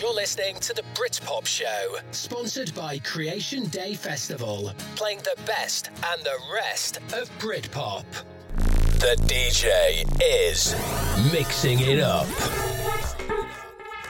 You're listening to the Britpop Show, sponsored by Creation Day Festival, playing the best and the rest of Britpop. The DJ is mixing it up.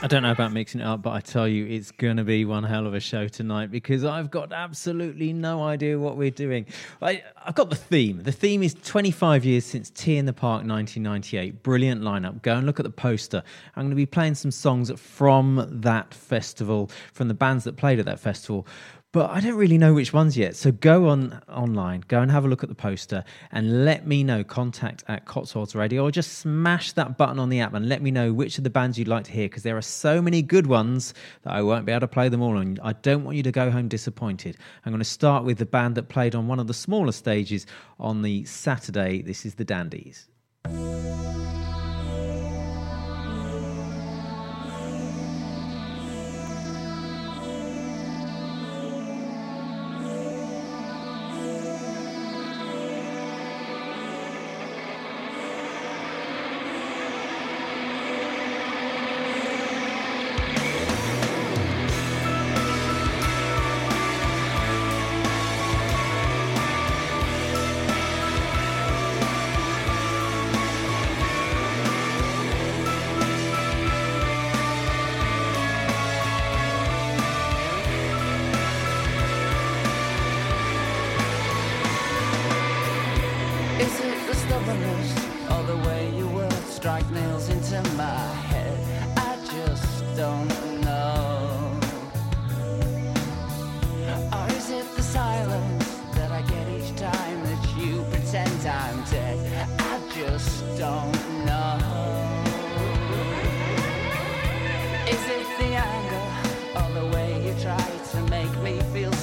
I don't know about mixing it up, but I tell you, it's going to be one hell of a show tonight because I've got absolutely no idea what we're doing. I, have got the theme. The theme is 25 years since T in the Park 1998. Brilliant lineup. Go and look at the poster. I'm going to be playing some songs from that festival, from the bands that played at that festival but I don't really know which ones yet. So go on online, go and have a look at the poster, and let me know. Contact at Cotswolds Radio, or just smash that button on the app and let me know which of the bands you'd like to hear because there are so many good ones that I won't be able to play them all. And I don't want you to go home disappointed. I'm going to start with the band that played on one of the smaller stages on the Saturday. This is the Dandies.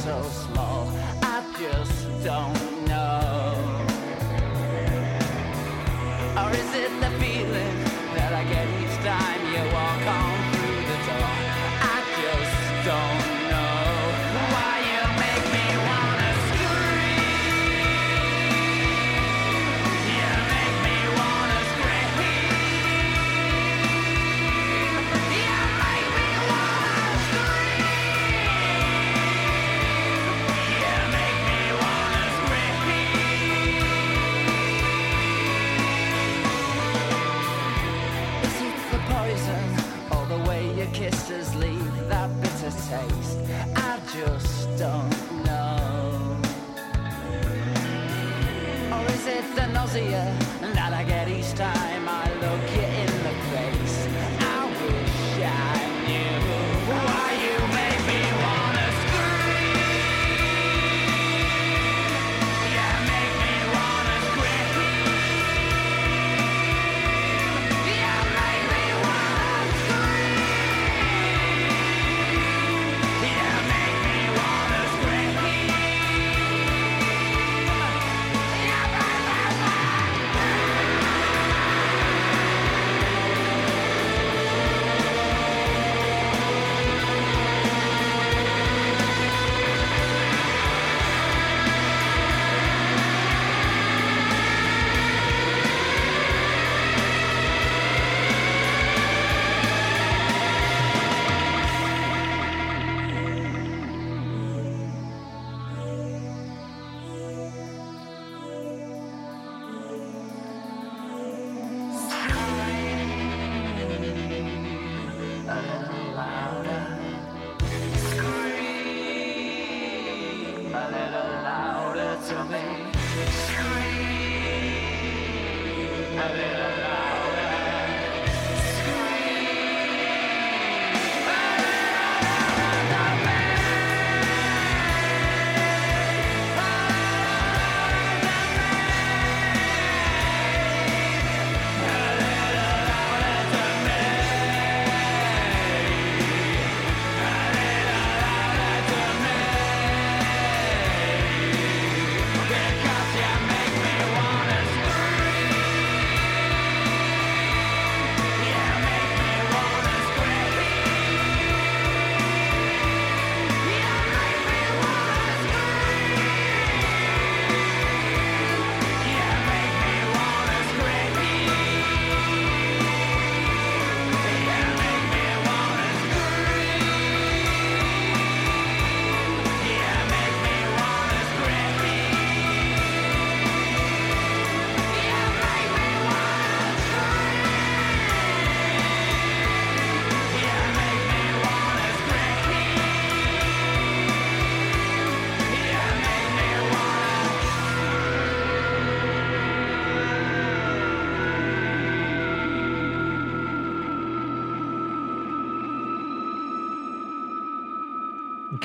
so small. I just don't. see.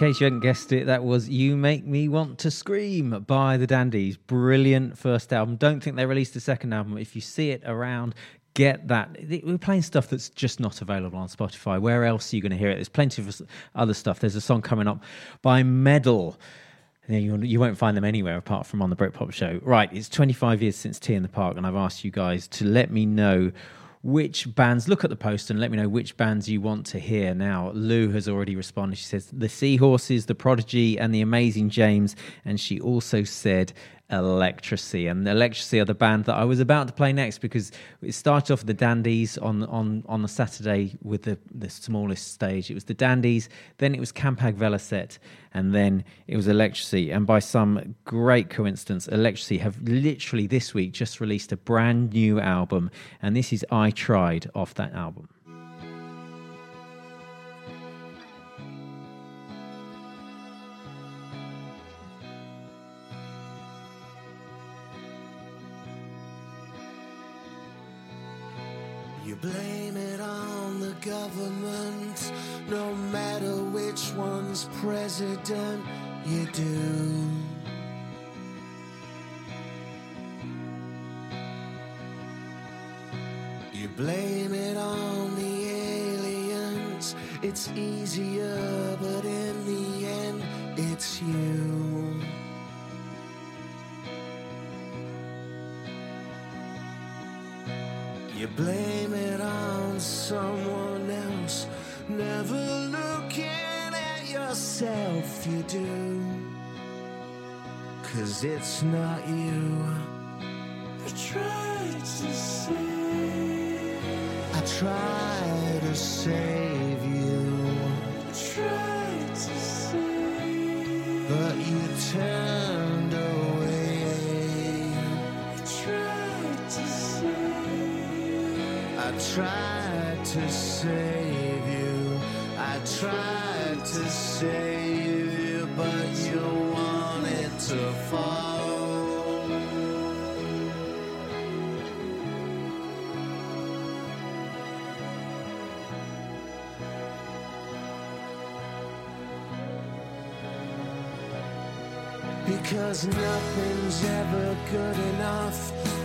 Case you hadn't guessed it, that was You Make Me Want to Scream by the Dandies. Brilliant first album. Don't think they released a second album. If you see it around, get that. We're playing stuff that's just not available on Spotify. Where else are you going to hear it? There's plenty of other stuff. There's a song coming up by Medal. You, you won't find them anywhere apart from on the Britpop show. Right, it's 25 years since T in the Park, and I've asked you guys to let me know which bands look at the post and let me know which bands you want to hear. Now lou has already responded. She says the seahorses the prodigy and the amazing james and she also said Electrasy. And Electrasy are the band that I was about to play next because it started off the Dandies on on on the Saturday with the the smallest stage. It was the Dandies, then it was Campag Velocet, and then it was Electrasy. And by some great coincidence, Electrasy have literally this week just released a brand new album, and this is I Tried off that album. Government, no matter which one's president, you do. You blame it on the aliens, it's easier, but in the end, it's you. You blame it on someone else, never looking at yourself, you do. Cause it's not you. I tried to say, I tried to save tried to save you. I tried to save you, but you wanted to fall. Because nothing's ever good enough,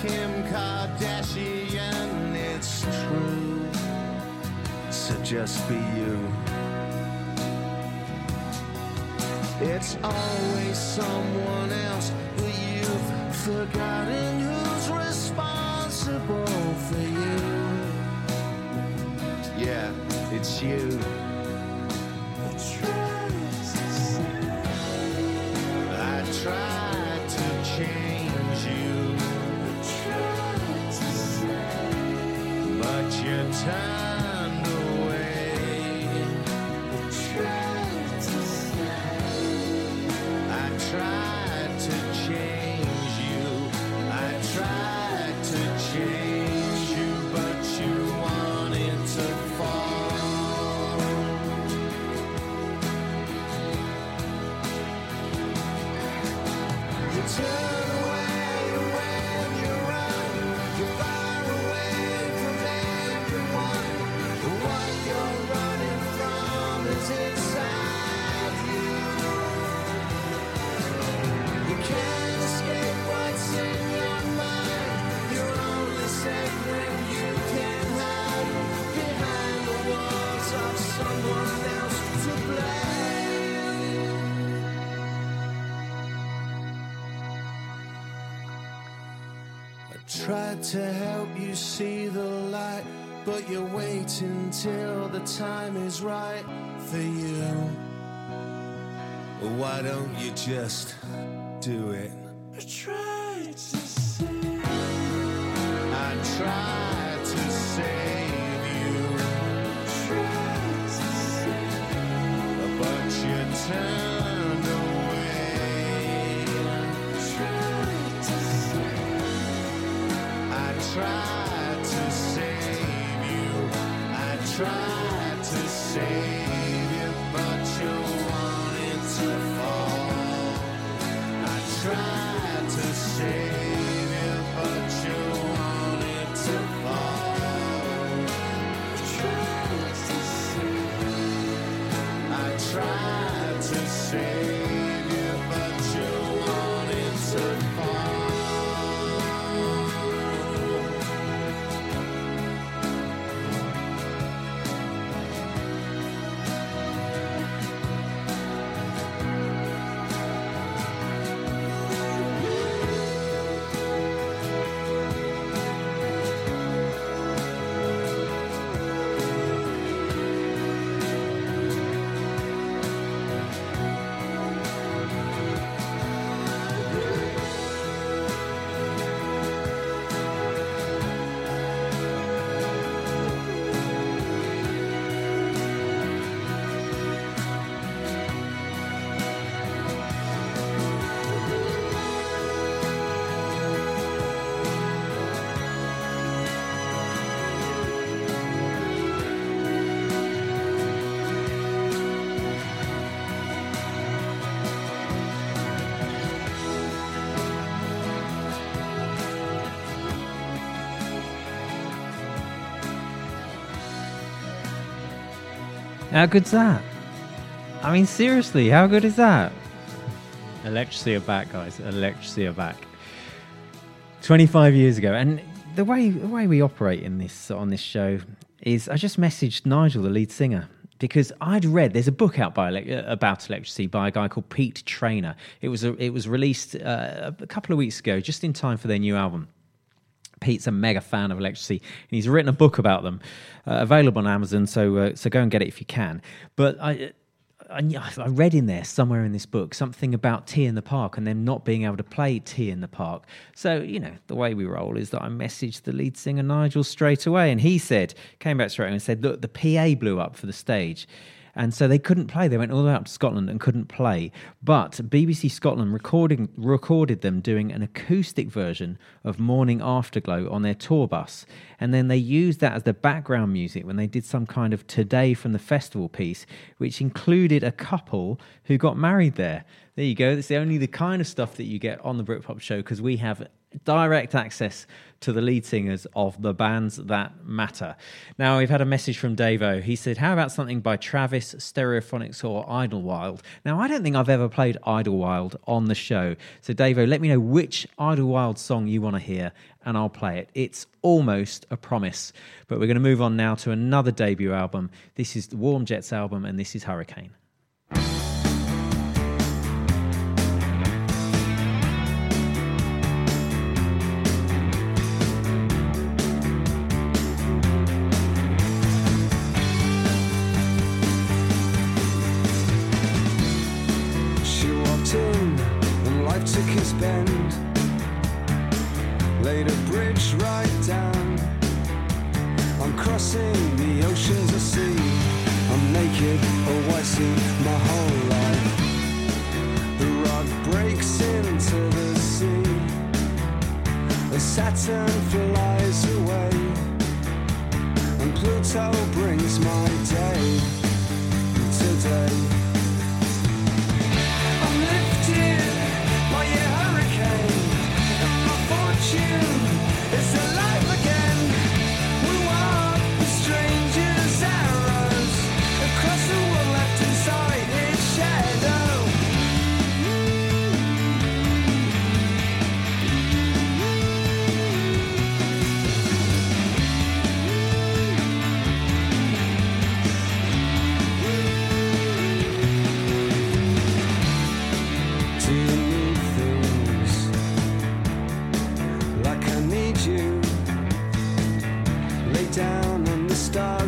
Kim Kardashian, it's true. So just be you. It's always someone else, but you've forgotten who's responsible for you. Yeah, it's you. But you I to help you see the light, but you're waiting till the time is right for you. Why don't you just do it? I tried to save. I tried to save you. Tried to save. But you turned tried to save you. I tried to save you, but you wanted to fall. I tried to save you, but you wanted to fall. I tried to save. You. I tried to save. How good's that? I mean, seriously, how good is that? Electrasy are back, guys. Electrasy are back. 25 years ago. And the way, the way we operate in this on this show is I just messaged Nigel, the lead singer, because I'd read there's a book out by uh, about Electrasy by a guy called Pete Trainer. It was a, it was released uh, a couple of weeks ago, just in time for their new album. Pete's a mega fan of Electrasy, and he's written a book about them, uh, available on Amazon. So uh, so go and get it if you can. But I. I, I read in there somewhere in this book something about T in the Park and them not being able to play T in the Park. So, you know, the way we roll is that I messaged the lead singer Nigel straight away and he said, came back straight away and said, Look, the PA blew up for the stage. And so they couldn't play. They went all the way up to Scotland and couldn't play. But BBC Scotland recording, recorded them doing an acoustic version of Morning Afterglow on their tour bus. And then they used that as the background music when they did some kind of Today from the Festival piece, which included a couple who got married there. There you go. That's the only the kind of stuff that you get on the Britpop show because we have direct access to the lead singers of the bands that matter. Now, we've had a message from Davo. He said, How about something by Travis, Stereophonics, or Idlewild? Now, I don't think I've ever played Idlewild on the show. So, Davo, let me know which Idlewild song you want to hear, and I'll play it. It's almost a promise. But we're going to move on now to another debut album. This is the Warm Jets album, and this is Hurricane.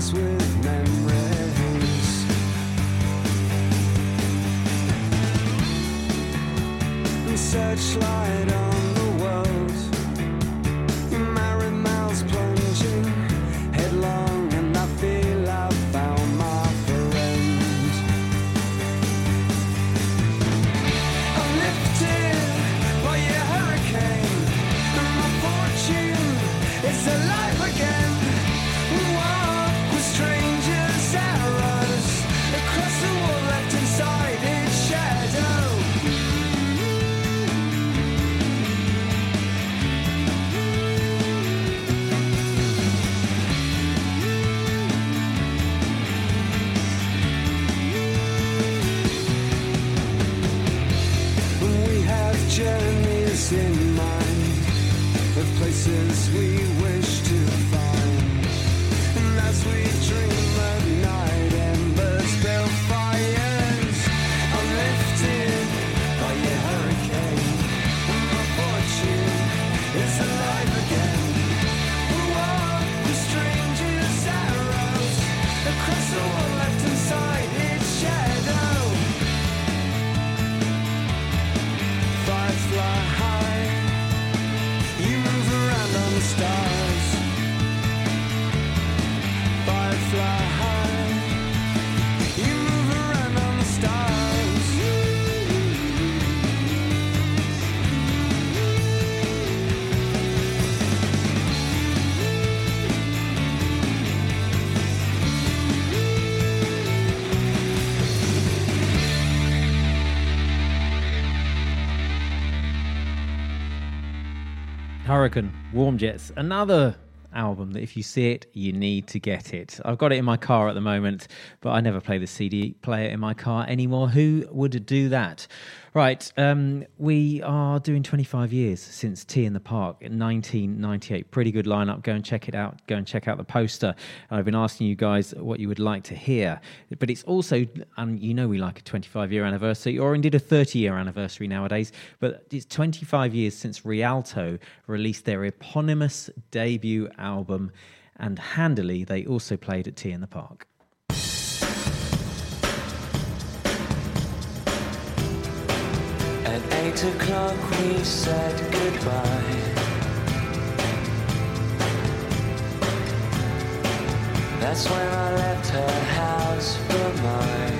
Stars with memories. And searchlight Hurricane, Warm Jets, another album that if you see it, you need to get it. I've got it in my car at the moment, but I never play the CD player in my car anymore. Who would do that? Right, um, we are doing 25 years since T in the Park in 1998. Pretty good lineup. Go and check it out. Go and check out the poster. I've been asking you guys what you would like to hear, but it's also, and you know, we like a 25 year anniversary or indeed a 30 year anniversary nowadays. But it's 25 years since Rialto released their eponymous debut album, and handily they also played at T in the Park. Eight o'clock we said goodbye. That's when I left her house for mine.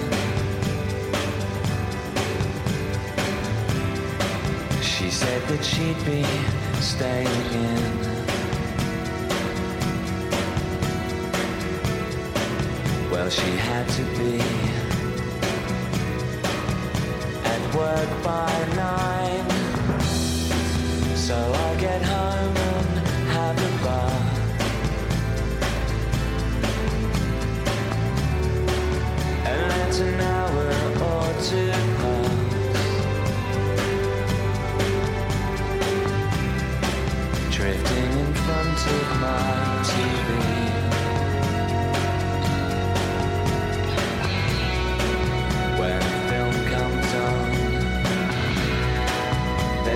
She said that she'd be staying in. Well, she had to be work by nine. So I get home and have a bath. And let an hour or two pass. Drifting in front of my TV.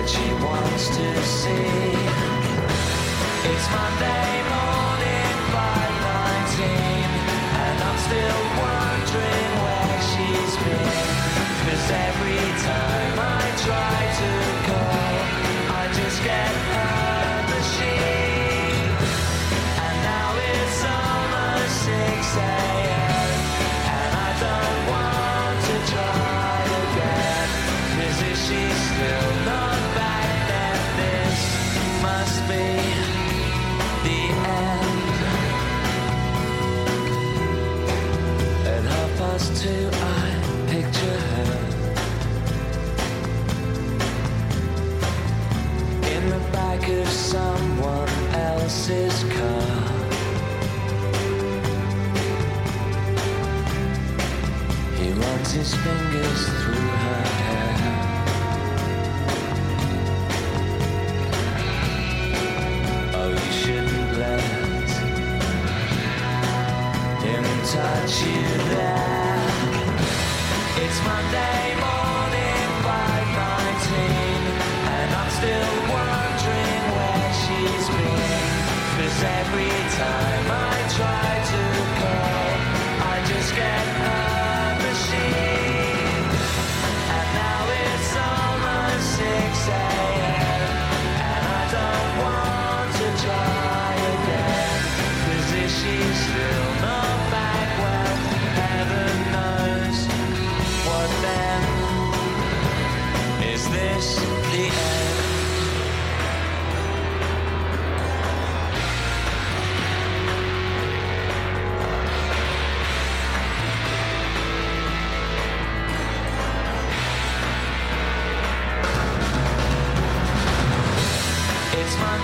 She wants to see. It's Monday morning,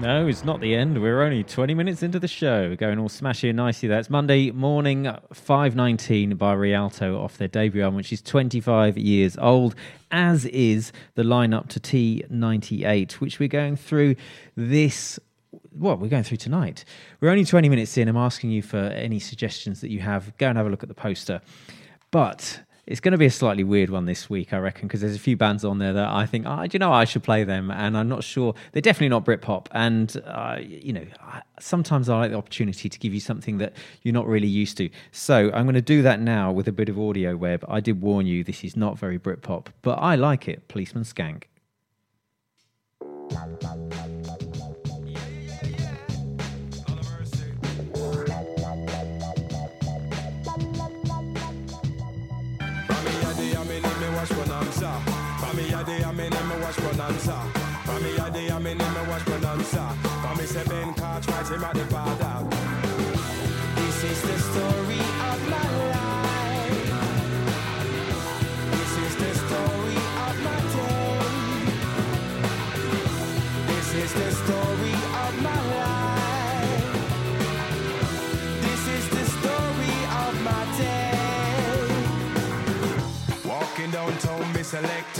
No, it's not the end. We're only 20 minutes into the show. Going all smashy and nicey there. It's Monday morning, 5.19 by Rialto off their debut album, which is 25 years old, as is the lineup to T98, which we're going through this what we're going through tonight. We're only 20 minutes in. I'm asking you for any suggestions that you have. Go and have a look at the poster. But it's going to be a slightly weird one this week, I reckon, because there's a few bands on there that I think, oh, do you know, I should play them, and I'm not sure. They're definitely not Britpop, and uh, you know, sometimes I like the opportunity to give you something that you're not really used to. So I'm going to do that now with a bit of Audioweb. I did warn you, this is not very Britpop, but I like it. Policeman Skank. Ah. I mean, me watch Bonanza. Rami Yadi, I mean, ah. me watch Bonanza. Rami Yadi, I mean, ah. me watch Bonanza. Rami said, Ben Cartwright, him at the border. Downtown,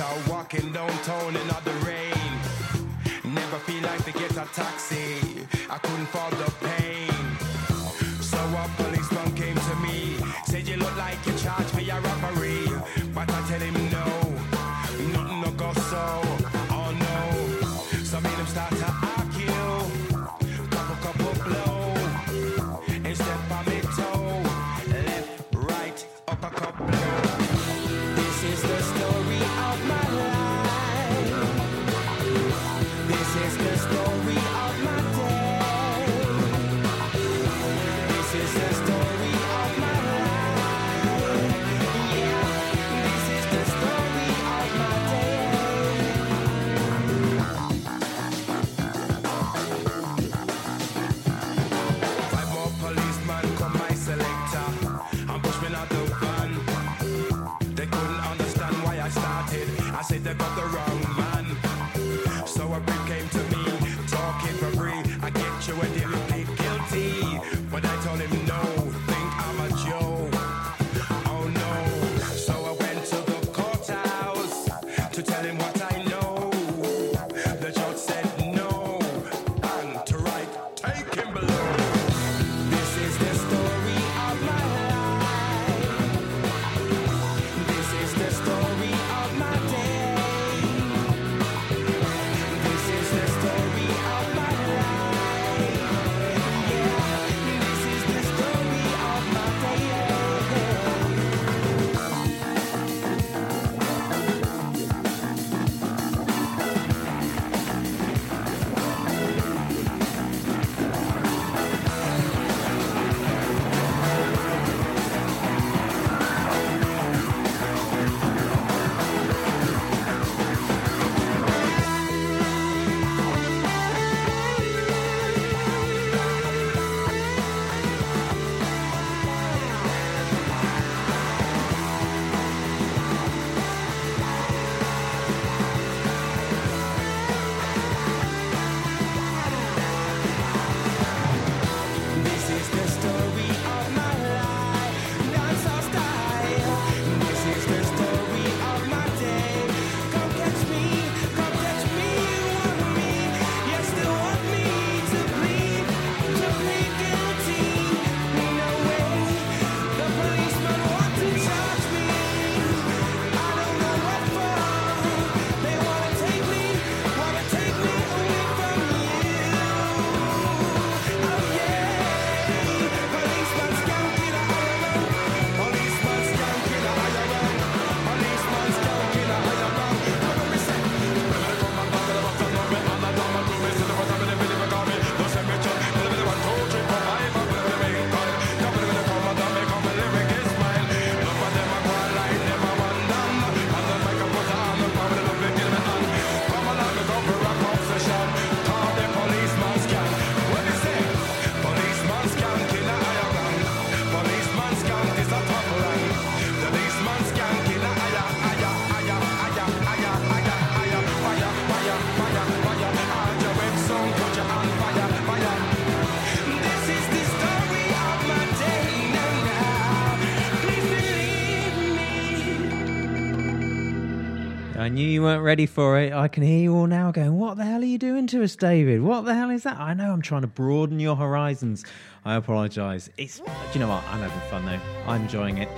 weren't ready for it. I can hear you all now going, What the hell are you doing to us, David? What the hell is that? I know I'm trying to broaden your horizons. I apologise. It's, do you know what? I'm having fun though. I'm enjoying it.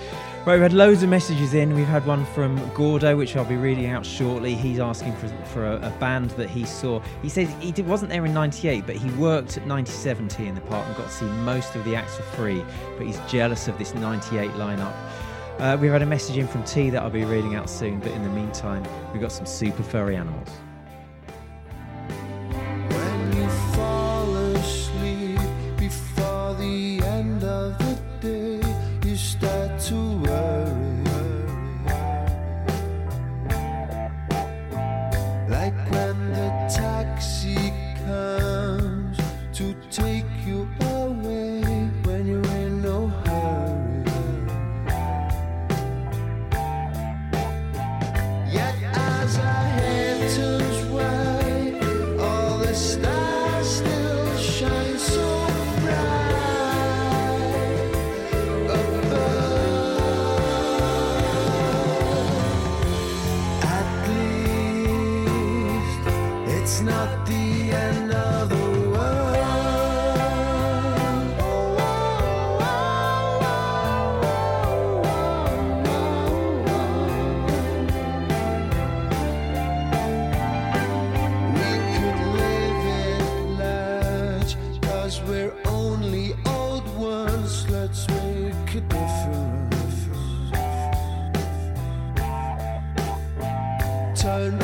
Right, we've had loads of messages in. We've had one from Gordo, which I'll be reading out shortly. He's asking for, for a, a band that he saw. He says he did, wasn't there in 98, but he worked at 9070 in the park and got to see most of the acts for free. But he's jealous of this 98 lineup. Uh, we've had a message in from T that I'll be reading out soon, but in the meantime, we've got some super furry animals. Only old ones. Let's make a difference. Turn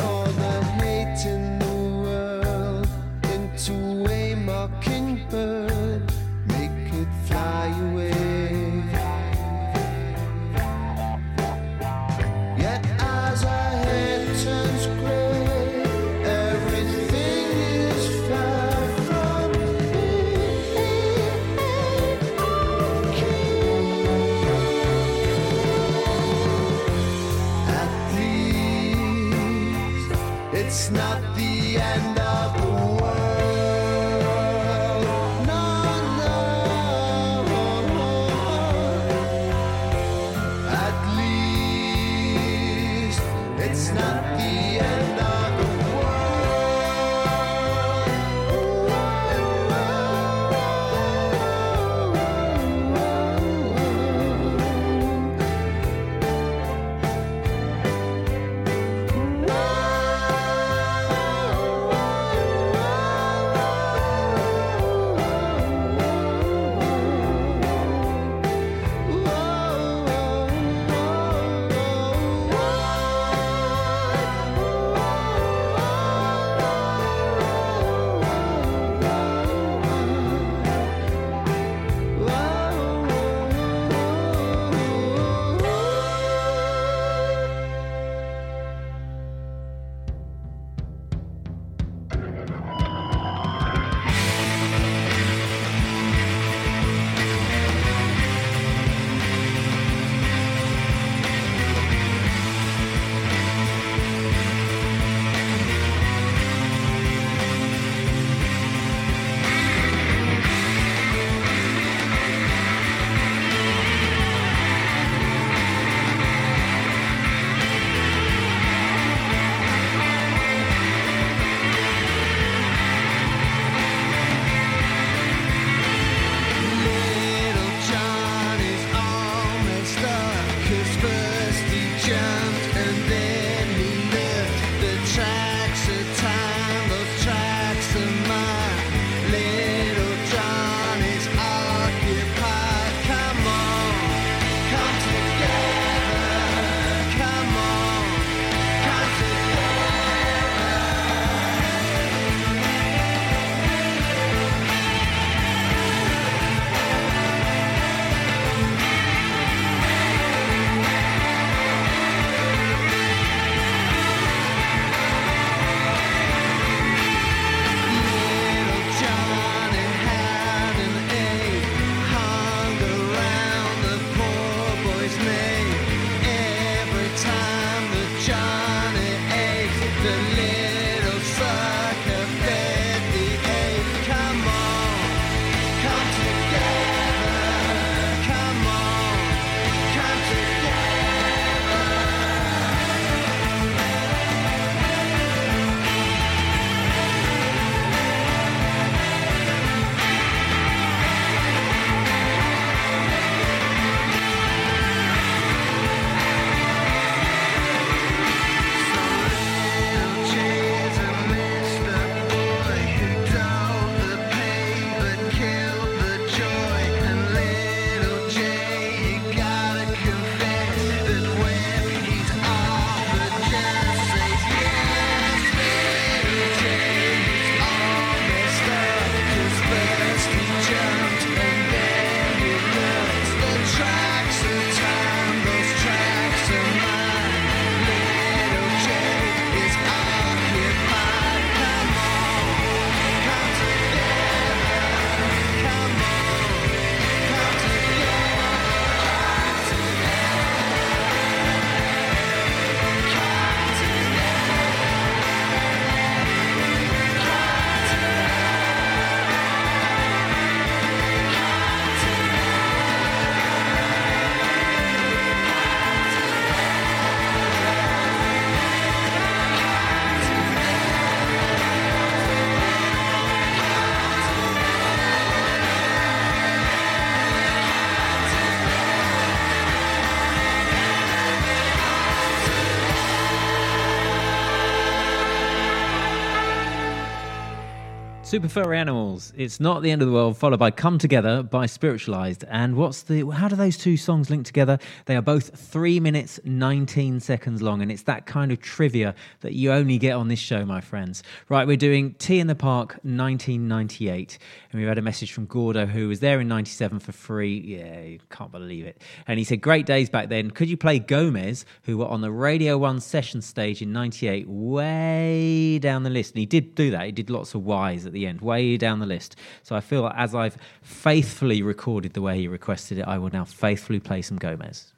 Super Furry Animals. It's not the end of the world. Followed by Come Together by Spiritualized. And what's the? How do those two songs link together? They are both three minutes nineteen seconds long, and it's that kind of trivia that you only get on this show, my friends. Right, we're doing T in the Park, 1998, and we've had a message from Gordo who was there in '97 for free. Yeah, can't believe it. And he said, "Great days back then. Could you play Gomez, who were on the Radio One session stage in '98, way down the list?" And he did do that. He did lots of Ys at the end, way down the list. So I feel as I've faithfully recorded the way he requested it, I will now faithfully play some Gomez.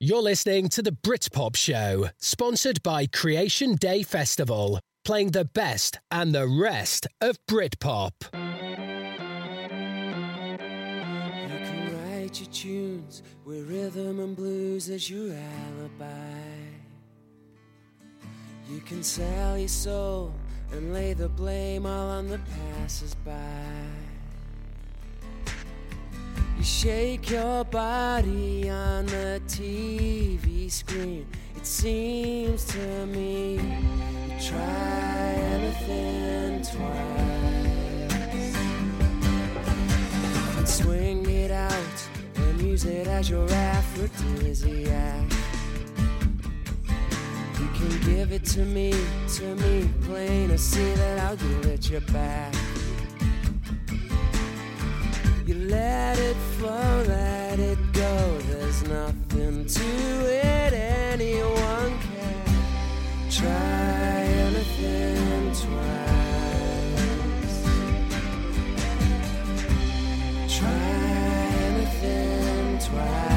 You're listening to the Britpop Show, sponsored by Creation Day Festival, playing the best and the rest of Britpop. Your tunes with rhythm and blues as your alibi. You can sell your soul and lay the blame all on the passers-by. You shake your body on the TV screen. It seems to me you try anything twice swing it out use it as your aphrodisiac. You can give it to me, to me, plain to see that I'll give it your back. You let it flow, let it go. There's nothing to it, anyone can try anything twice. Try anything twice.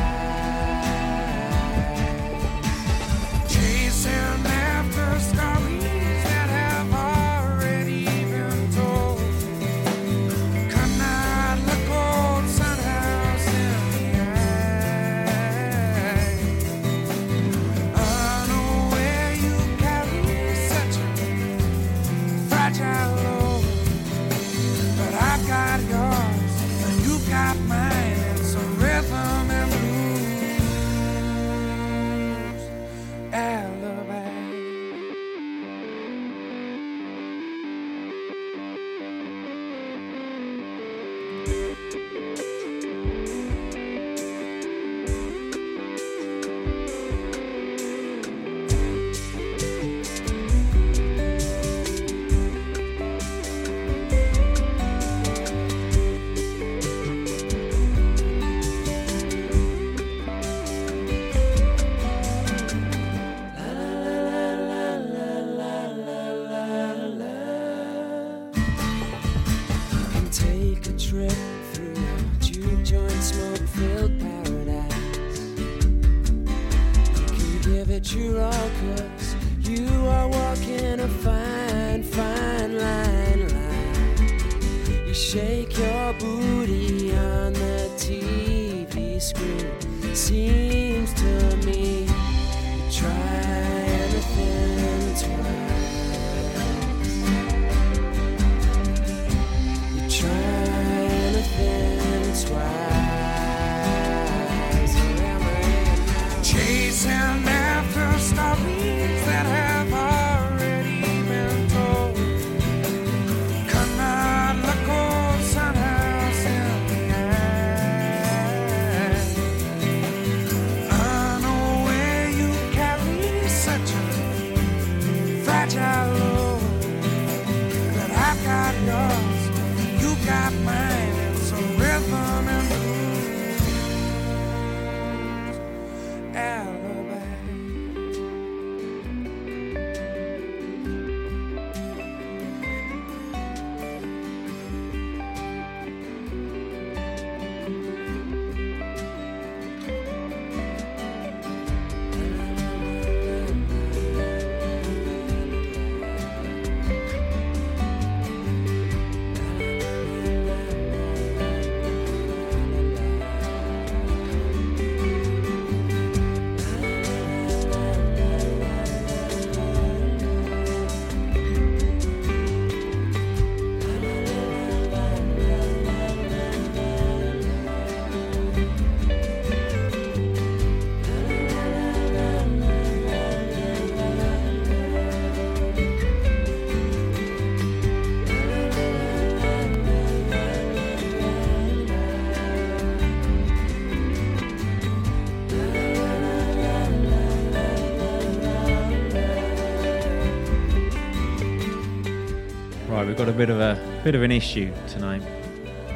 we've got a bit of a bit of an issue tonight.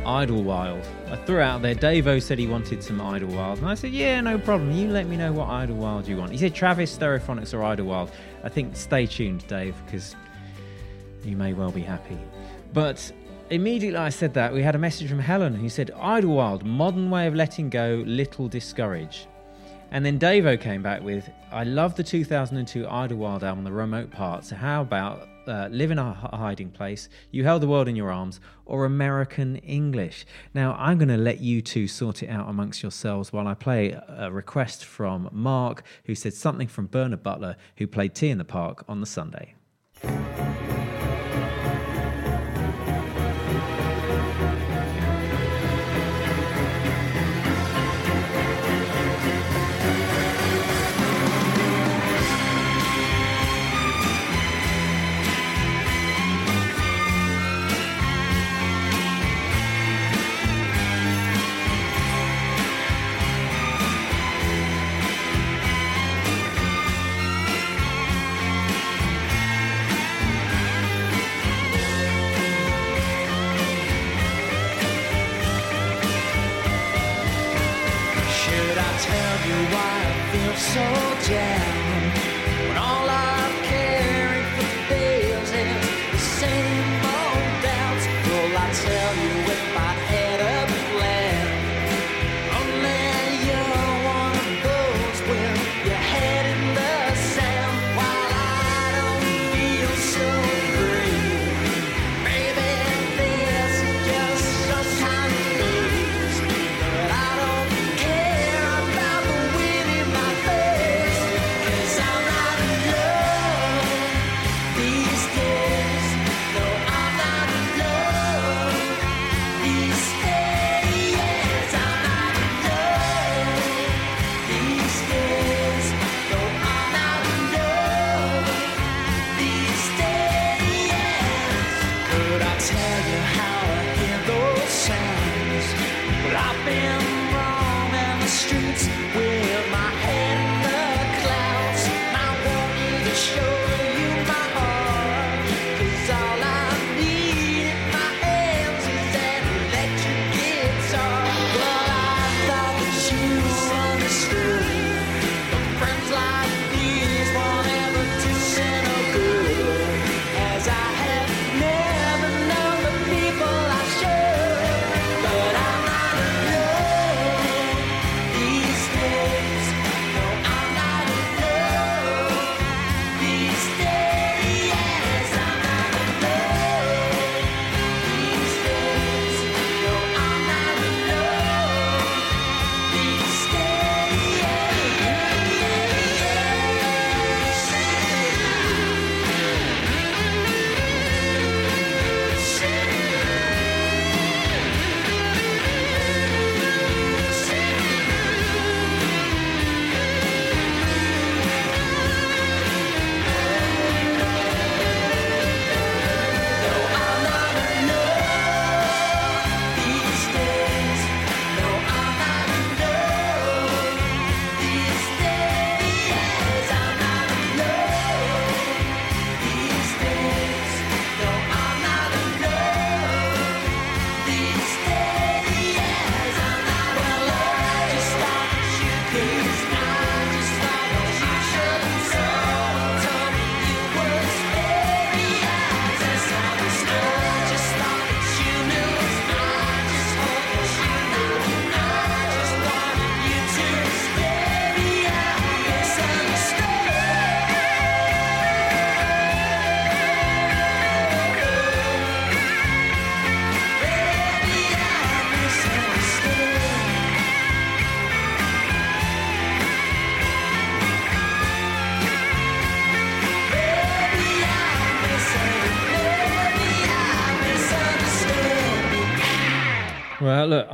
Idlewild. I threw out there. Davo said he wanted some Idlewild, and I said, "Yeah, no problem. You let me know what Idlewild you want." He said Travis Stereophonics or Idlewild. I think stay tuned, Dave, because you may well be happy. But immediately I said that, we had a message from Helen who said, Idlewild, modern way of letting go, little discourage. And then Davo came back with, I love the 2002 Idlewild album, The Remote Part, so how about uh, live in a hiding place, you held the world in your arms, or American English. Now, I'm going to let you two sort it out amongst yourselves while I play a request from Mark, who said something from Bernard Butler, who played T in the Park on the Sunday.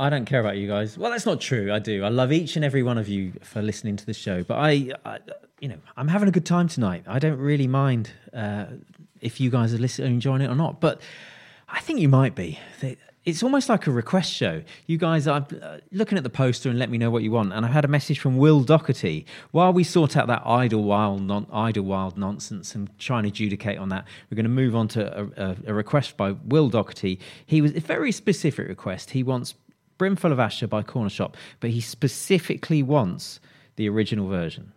I don't care about you guys. Well, that's not true. I do. I love each and every one of you for listening to the show. But I, I you know, I'm having a good time tonight. I don't really mind uh, if you guys are listening, enjoying it or not. But I think you might be. It's almost like a request show. You guys are uh, looking at the poster and let me know what you want. And I had a message from Will Doherty. While we sort out that Idlewild, non, Idlewild nonsense and try and adjudicate on that, we're going to move on to a, a, a request by Will Doherty. He was a very specific request. He wants Brimful of Asha by Cornershop, but he specifically wants the original version.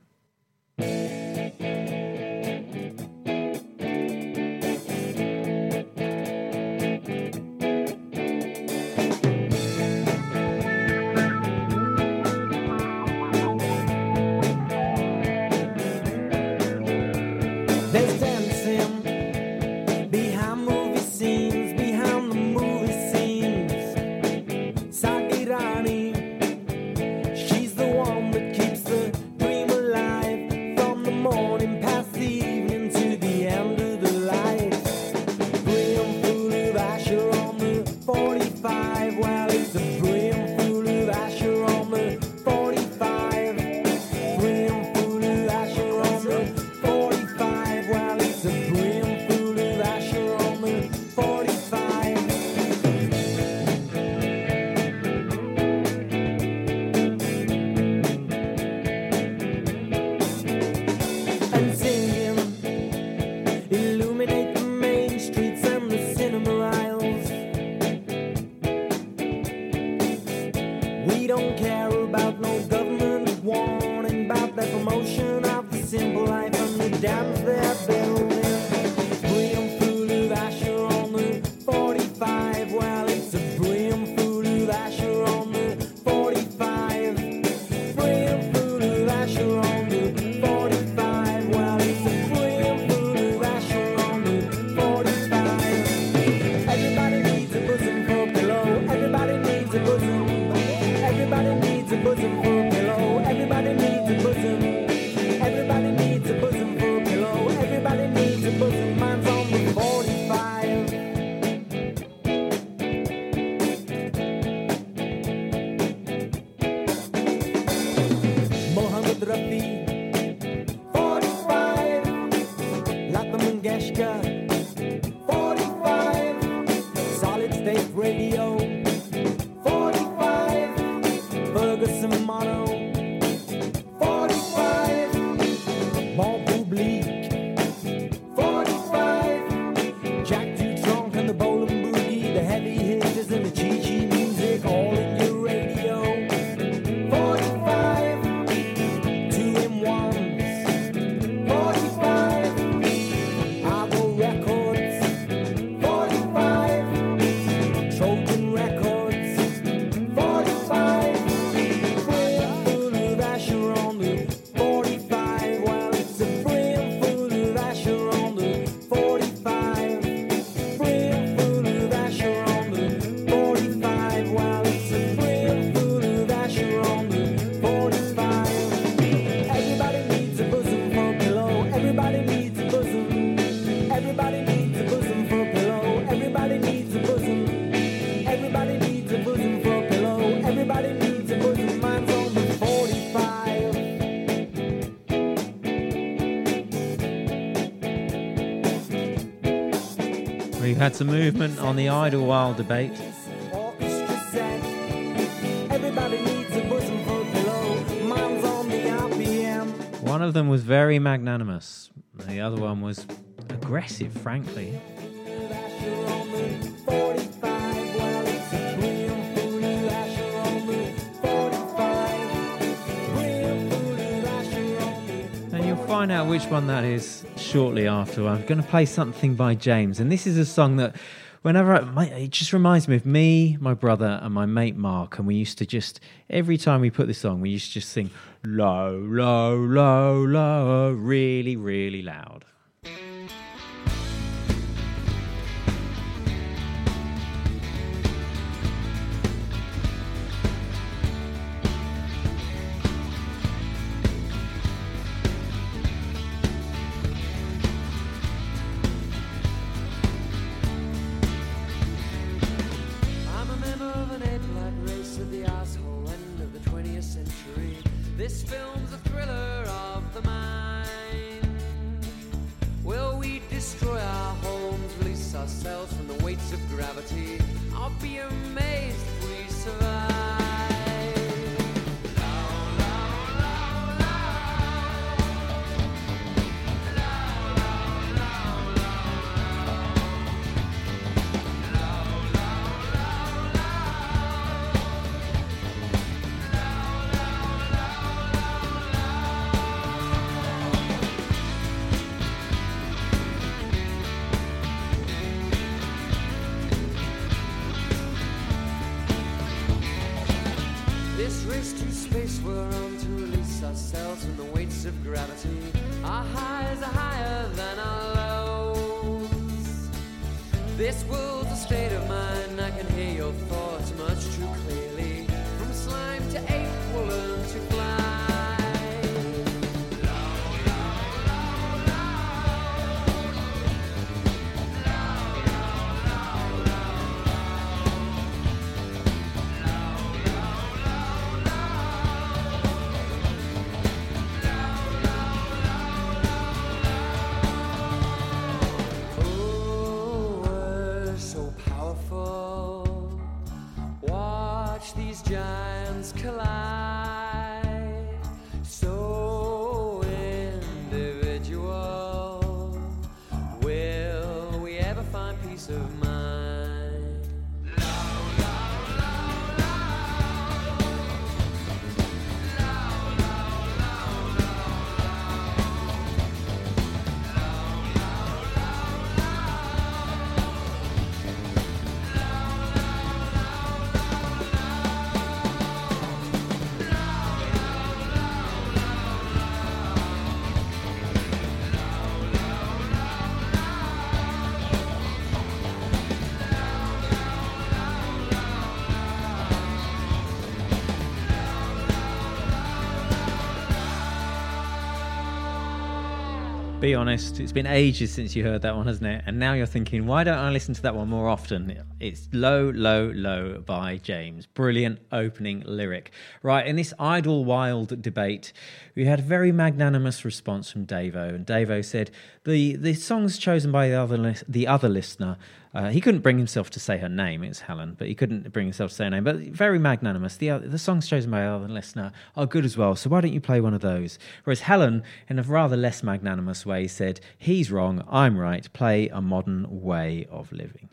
Had some movement on the Idlewild debate. Orchestra set. Everybody needs a bosom for a pillow. Mine's on the RPM. One of them was very magnanimous. The other one was aggressive, frankly. Asha on the 45. Well, it's a brim full of Asha on the 45. Brim full of Asha on the And you'll find out which one that is shortly after. I'm going to play something by James, and this is a song that, whenever I, it just reminds me of me, my brother, and my mate Mark. And we used to just every time we put this on, we used to just sing low, low, low, low, really, really loud. Our highs are higher than our lows. This world's a state of mind. I can hear your thoughts much too clearly. Giants collide. Honest, it's been ages since you heard that one, hasn't it? And now you're thinking, why don't I listen to that one more often? It's Low, Low, Low by James. Brilliant opening lyric. Right, in this Idlewild debate, we had a very magnanimous response from Davo. And Davo said, the, the songs chosen by the other, the other listener, uh, he couldn't bring himself to say her name, it's Helen, but he couldn't bring himself to say her name. But very magnanimous. The, other, the songs chosen by the other listener are good as well, so why don't you play one of those? Whereas Helen, in a rather less magnanimous way, said, He's wrong, I'm right, play a modern way of living.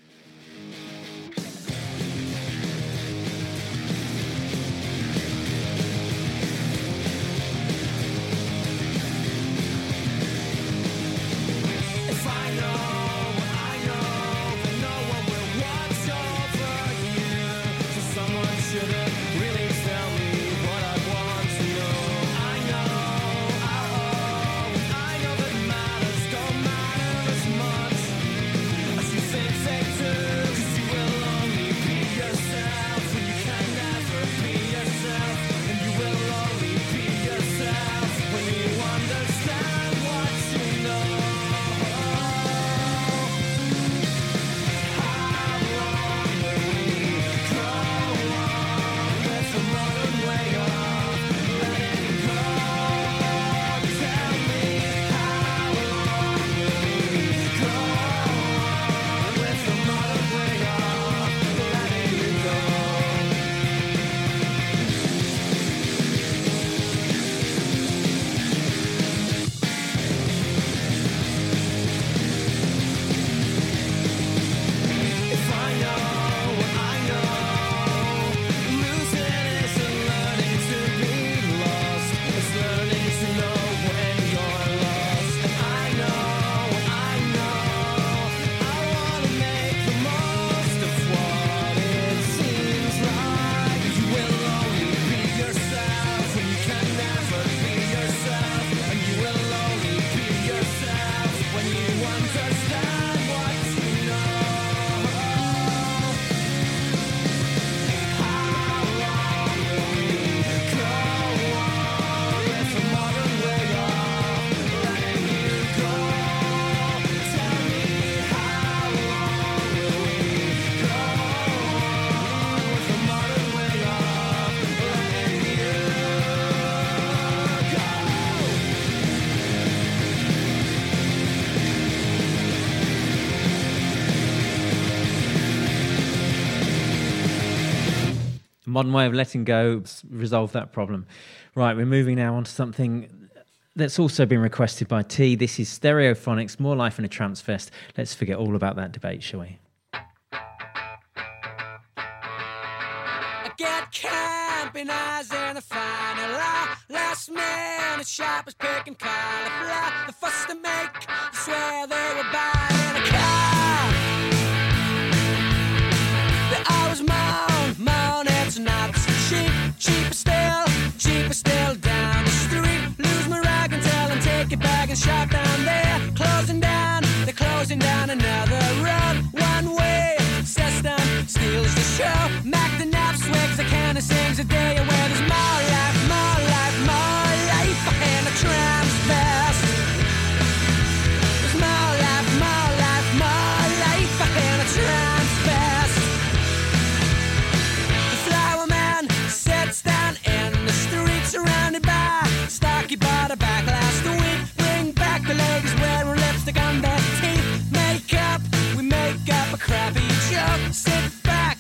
modern way of letting go resolve that problem. Right, we're moving now on to something that's also been requested by T. This is Stereophonics, More Life in a Tramps Vest. Let's forget all about that debate, shall we? get final. Last picking cauliflower. The fuss make, I swear they were buying a car. not too cheap. Cheaper still, cheaper still down the street. Lose my rag and tell them take it back and shop down there. Closing down, they're closing down another road. One way system steals the show. Mac the nap swigs, the can of sings a day where there's more life, more life, more life. Sit back.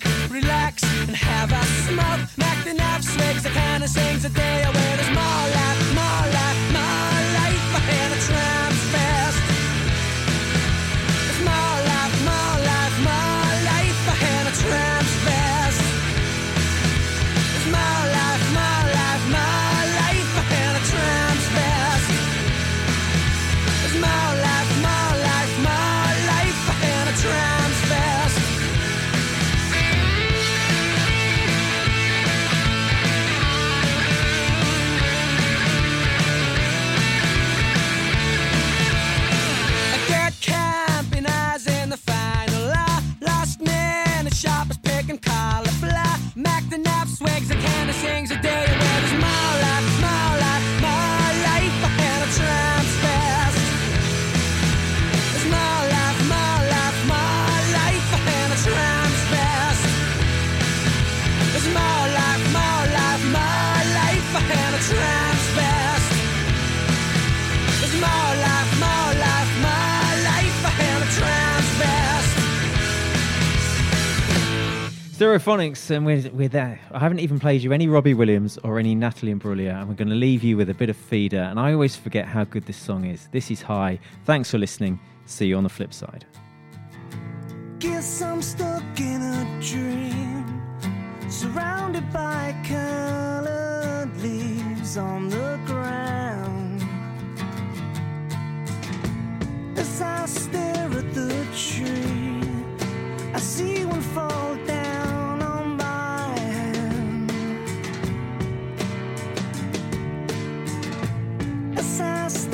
Phonics, and we're, we're there. I haven't even played you any Robbie Williams or any Natalie Imbruglia, and we're going to leave you with a bit of Feeder. And I always forget how good this song is. This is high. Thanks for listening. See you on the flip side. Guess I'm stuck in a dream, surrounded by colored leaves on the ground. As I stare at the tree, I see one fall down. as